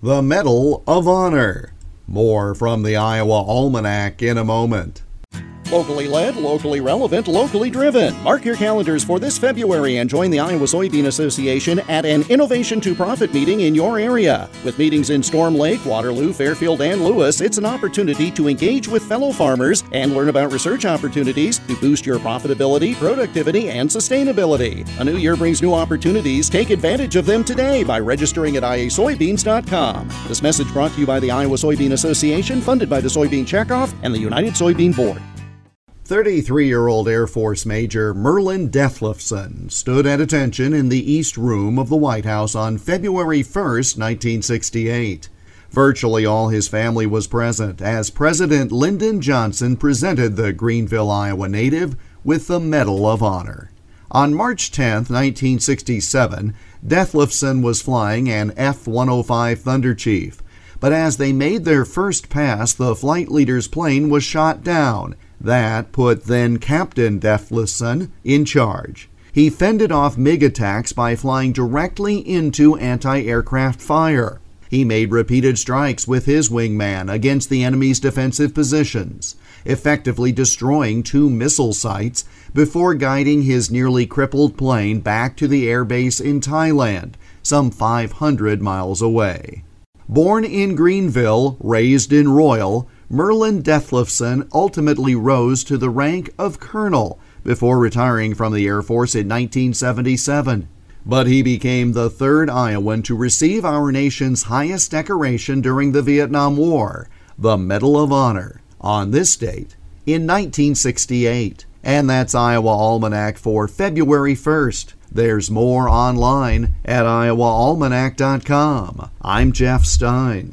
The Medal of Honor. More from the Iowa Almanac in a moment. Locally led, locally relevant, locally driven. Mark your calendars for this February and join the Iowa Soybean Association at an Innovation to Profit meeting in your area. With meetings in Storm Lake, Waterloo, Fairfield, and Lewis, it's an opportunity to engage with fellow farmers and learn about research opportunities to boost your profitability, productivity, and sustainability. A new year brings new opportunities. Take advantage of them today by registering at iasoybeans.com. This message brought to you by the Iowa Soybean Association, funded by the Soybean Checkoff and the United Soybean Board. 33 year old Air Force Major Merlyn Dethlefsen stood at attention in the East Room of the White House on February 1, 1968. Virtually all his family was present as President Lyndon Johnson presented the Greenville, Iowa native with the Medal of Honor. On March 10, 1967, Dethlefsen was flying an F 105 Thunder Chief. But as they made their first pass, the flight leader's plane was shot down that put then Captain Dethlefsen in charge. He fended off MiG attacks by flying directly into anti aircraft fire. He made repeated strikes with his wingman against the enemy's defensive positions, effectively destroying two missile sites before guiding his nearly crippled plane back to the airbase in Thailand, some 500 miles away. Born in Greenville, raised in Royal, Merlyn Dethlefsen ultimately rose to the rank of colonel before retiring from the Air Force in 1977. But he became the third Iowan to receive our nation's highest decoration during the Vietnam War, the Medal of Honor, on this date in 1968. And that's Iowa Almanac for February 1st. There's more online at iowaalmanac.com. I'm Jeff Stein.